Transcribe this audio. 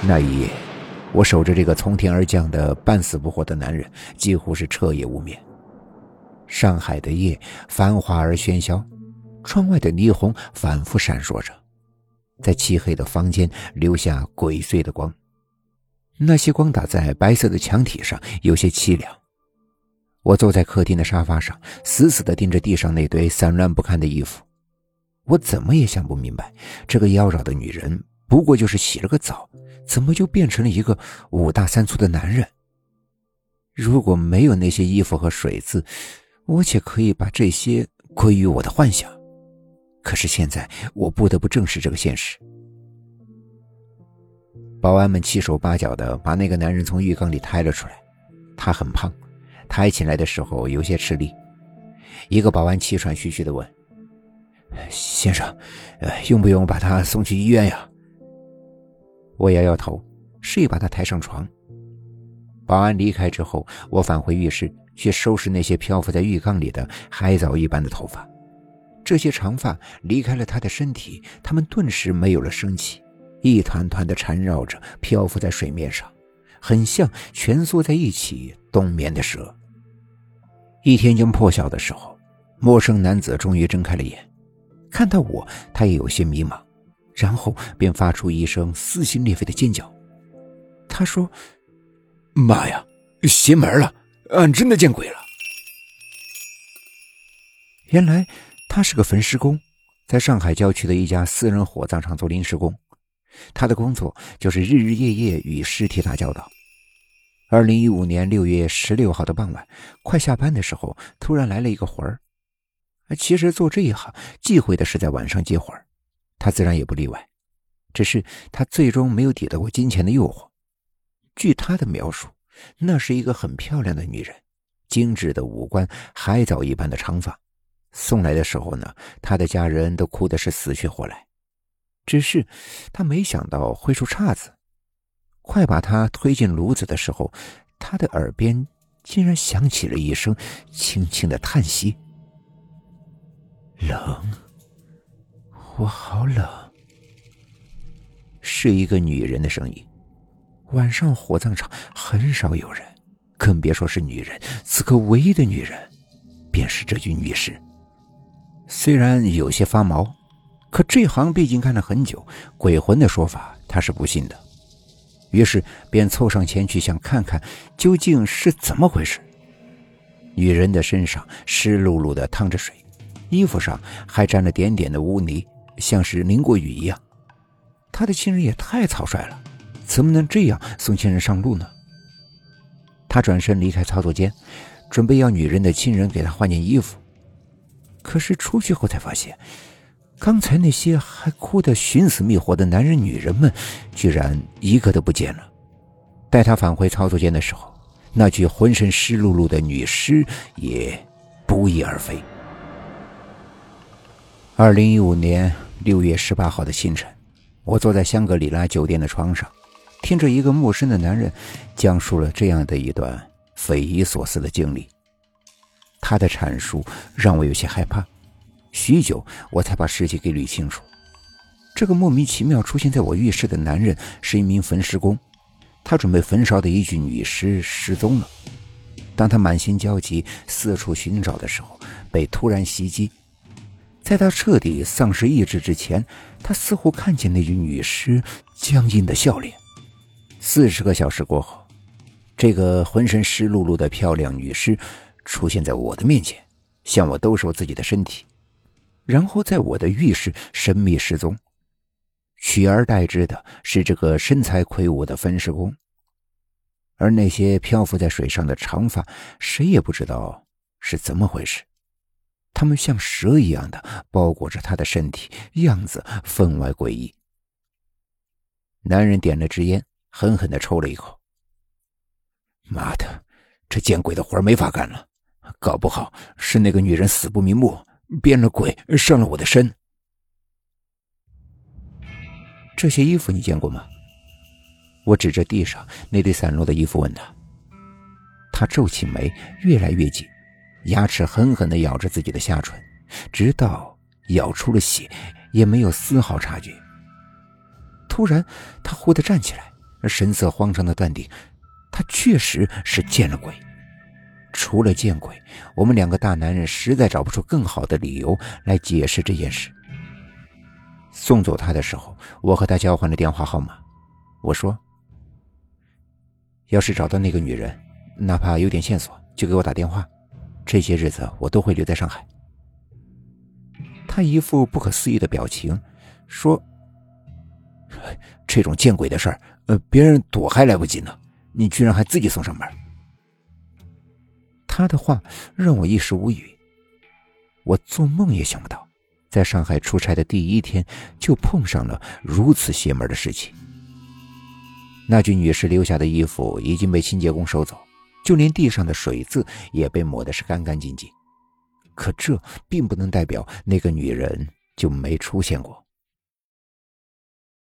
那一夜，我守着这个从天而降的半死不活的男人，几乎是彻夜无眠。上海的夜繁华而喧嚣，窗外的霓虹反复闪烁着，在漆黑的房间留下鬼祟的光。那些光打在白色的墙体上，有些凄凉。我坐在客厅的沙发上，死死地盯着地上那堆散乱不堪的衣服。我怎么也想不明白，这个妖娆的女人不过就是洗了个澡，怎么就变成了一个五大三粗的男人？如果没有那些衣服和水渍，我且可以把这些归于我的幻想。可是现在，我不得不正视这个现实。保安们七手八脚的把那个男人从浴缸里抬了出来，他很胖，抬起来的时候有些吃力。一个保安气喘吁吁的问。先生，呃，用不用把他送去医院呀？我摇摇头，示意把他抬上床。保安离开之后，我返回浴室去收拾那些漂浮在浴缸里的海藻一般的头发。这些长发离开了他的身体，他们顿时没有了生气，一团团的缠绕着，漂浮在水面上，很像蜷缩在一起冬眠的蛇。一天将破晓的时候，陌生男子终于睁开了眼。看到我，他也有些迷茫，然后便发出一声撕心裂肺的尖叫。他说：“妈呀，邪门了！俺真的见鬼了！”原来他是个焚尸工，在上海郊区的一家私人火葬场做临时工。他的工作就是日日夜夜与尸体打交道。二零一五年六月十六号的傍晚，快下班的时候，突然来了一个魂儿。其实做这一行忌讳的是在晚上接魂儿他自然也不例外。只是他最终没有抵得过金钱的诱惑。据他的描述，那是一个很漂亮的女人，精致的五官，海藻一般的长发。送来的时候呢，他的家人都哭的是死去活来。只是他没想到会出岔子。快把他推进炉子的时候，他的耳边竟然响起了一声轻轻的叹息。冷，我好冷。是一个女人的声音。晚上火葬场很少有人，更别说是女人。此刻唯一的女人，便是这具女尸。虽然有些发毛，可这行毕竟干了很久，鬼魂的说法他是不信的。于是便凑上前去，想看看究竟是怎么回事。女人的身上湿漉漉的，淌着水。衣服上还沾了点点的污泥，像是淋过雨一样。他的亲人也太草率了，怎么能这样送亲人上路呢？他转身离开操作间，准备要女人的亲人给他换件衣服。可是出去后才发现，刚才那些还哭得寻死觅活的男人、女人们，居然一个都不见了。待他返回操作间的时候，那具浑身湿漉漉的女尸也不翼而飞。二零一五年六月十八号的清晨，我坐在香格里拉酒店的床上，听着一个陌生的男人讲述了这样的一段匪夷所思的经历。他的阐述让我有些害怕，许久我才把事情给捋清楚。这个莫名其妙出现在我浴室的男人是一名焚尸工，他准备焚烧的一具女尸失踪了。当他满心焦急四处寻找的时候，被突然袭击。在他彻底丧失意志之前，他似乎看见那具女尸僵硬的笑脸。四十个小时过后，这个浑身湿漉漉的漂亮女尸出现在我的面前，向我兜售自己的身体，然后在我的浴室神秘失踪。取而代之的是这个身材魁梧的分尸工，而那些漂浮在水上的长发，谁也不知道是怎么回事。他们像蛇一样的包裹着他的身体，样子分外诡异。男人点了支烟，狠狠的抽了一口。妈的，这见鬼的活没法干了！搞不好是那个女人死不瞑目，变了鬼上了我的身。这些衣服你见过吗？我指着地上那堆散落的衣服问他。他皱起眉，越来越紧。牙齿狠狠地咬着自己的下唇，直到咬出了血，也没有丝毫察觉。突然，他忽地站起来，神色慌张的断定，他确实是见了鬼。除了见鬼，我们两个大男人实在找不出更好的理由来解释这件事。送走他的时候，我和他交换了电话号码。我说：“要是找到那个女人，哪怕有点线索，就给我打电话。这些日子我都会留在上海。”他一副不可思议的表情，说：“这种见鬼的事儿，呃，别人躲还来不及呢，你居然还自己送上门。”他的话让我一时无语。我做梦也想不到，在上海出差的第一天就碰上了如此邪门的事情。那具女尸留下的衣服已经被清洁工收走，就连地上的水渍也被抹的是干干净净。可这并不能代表那个女人就没出现过。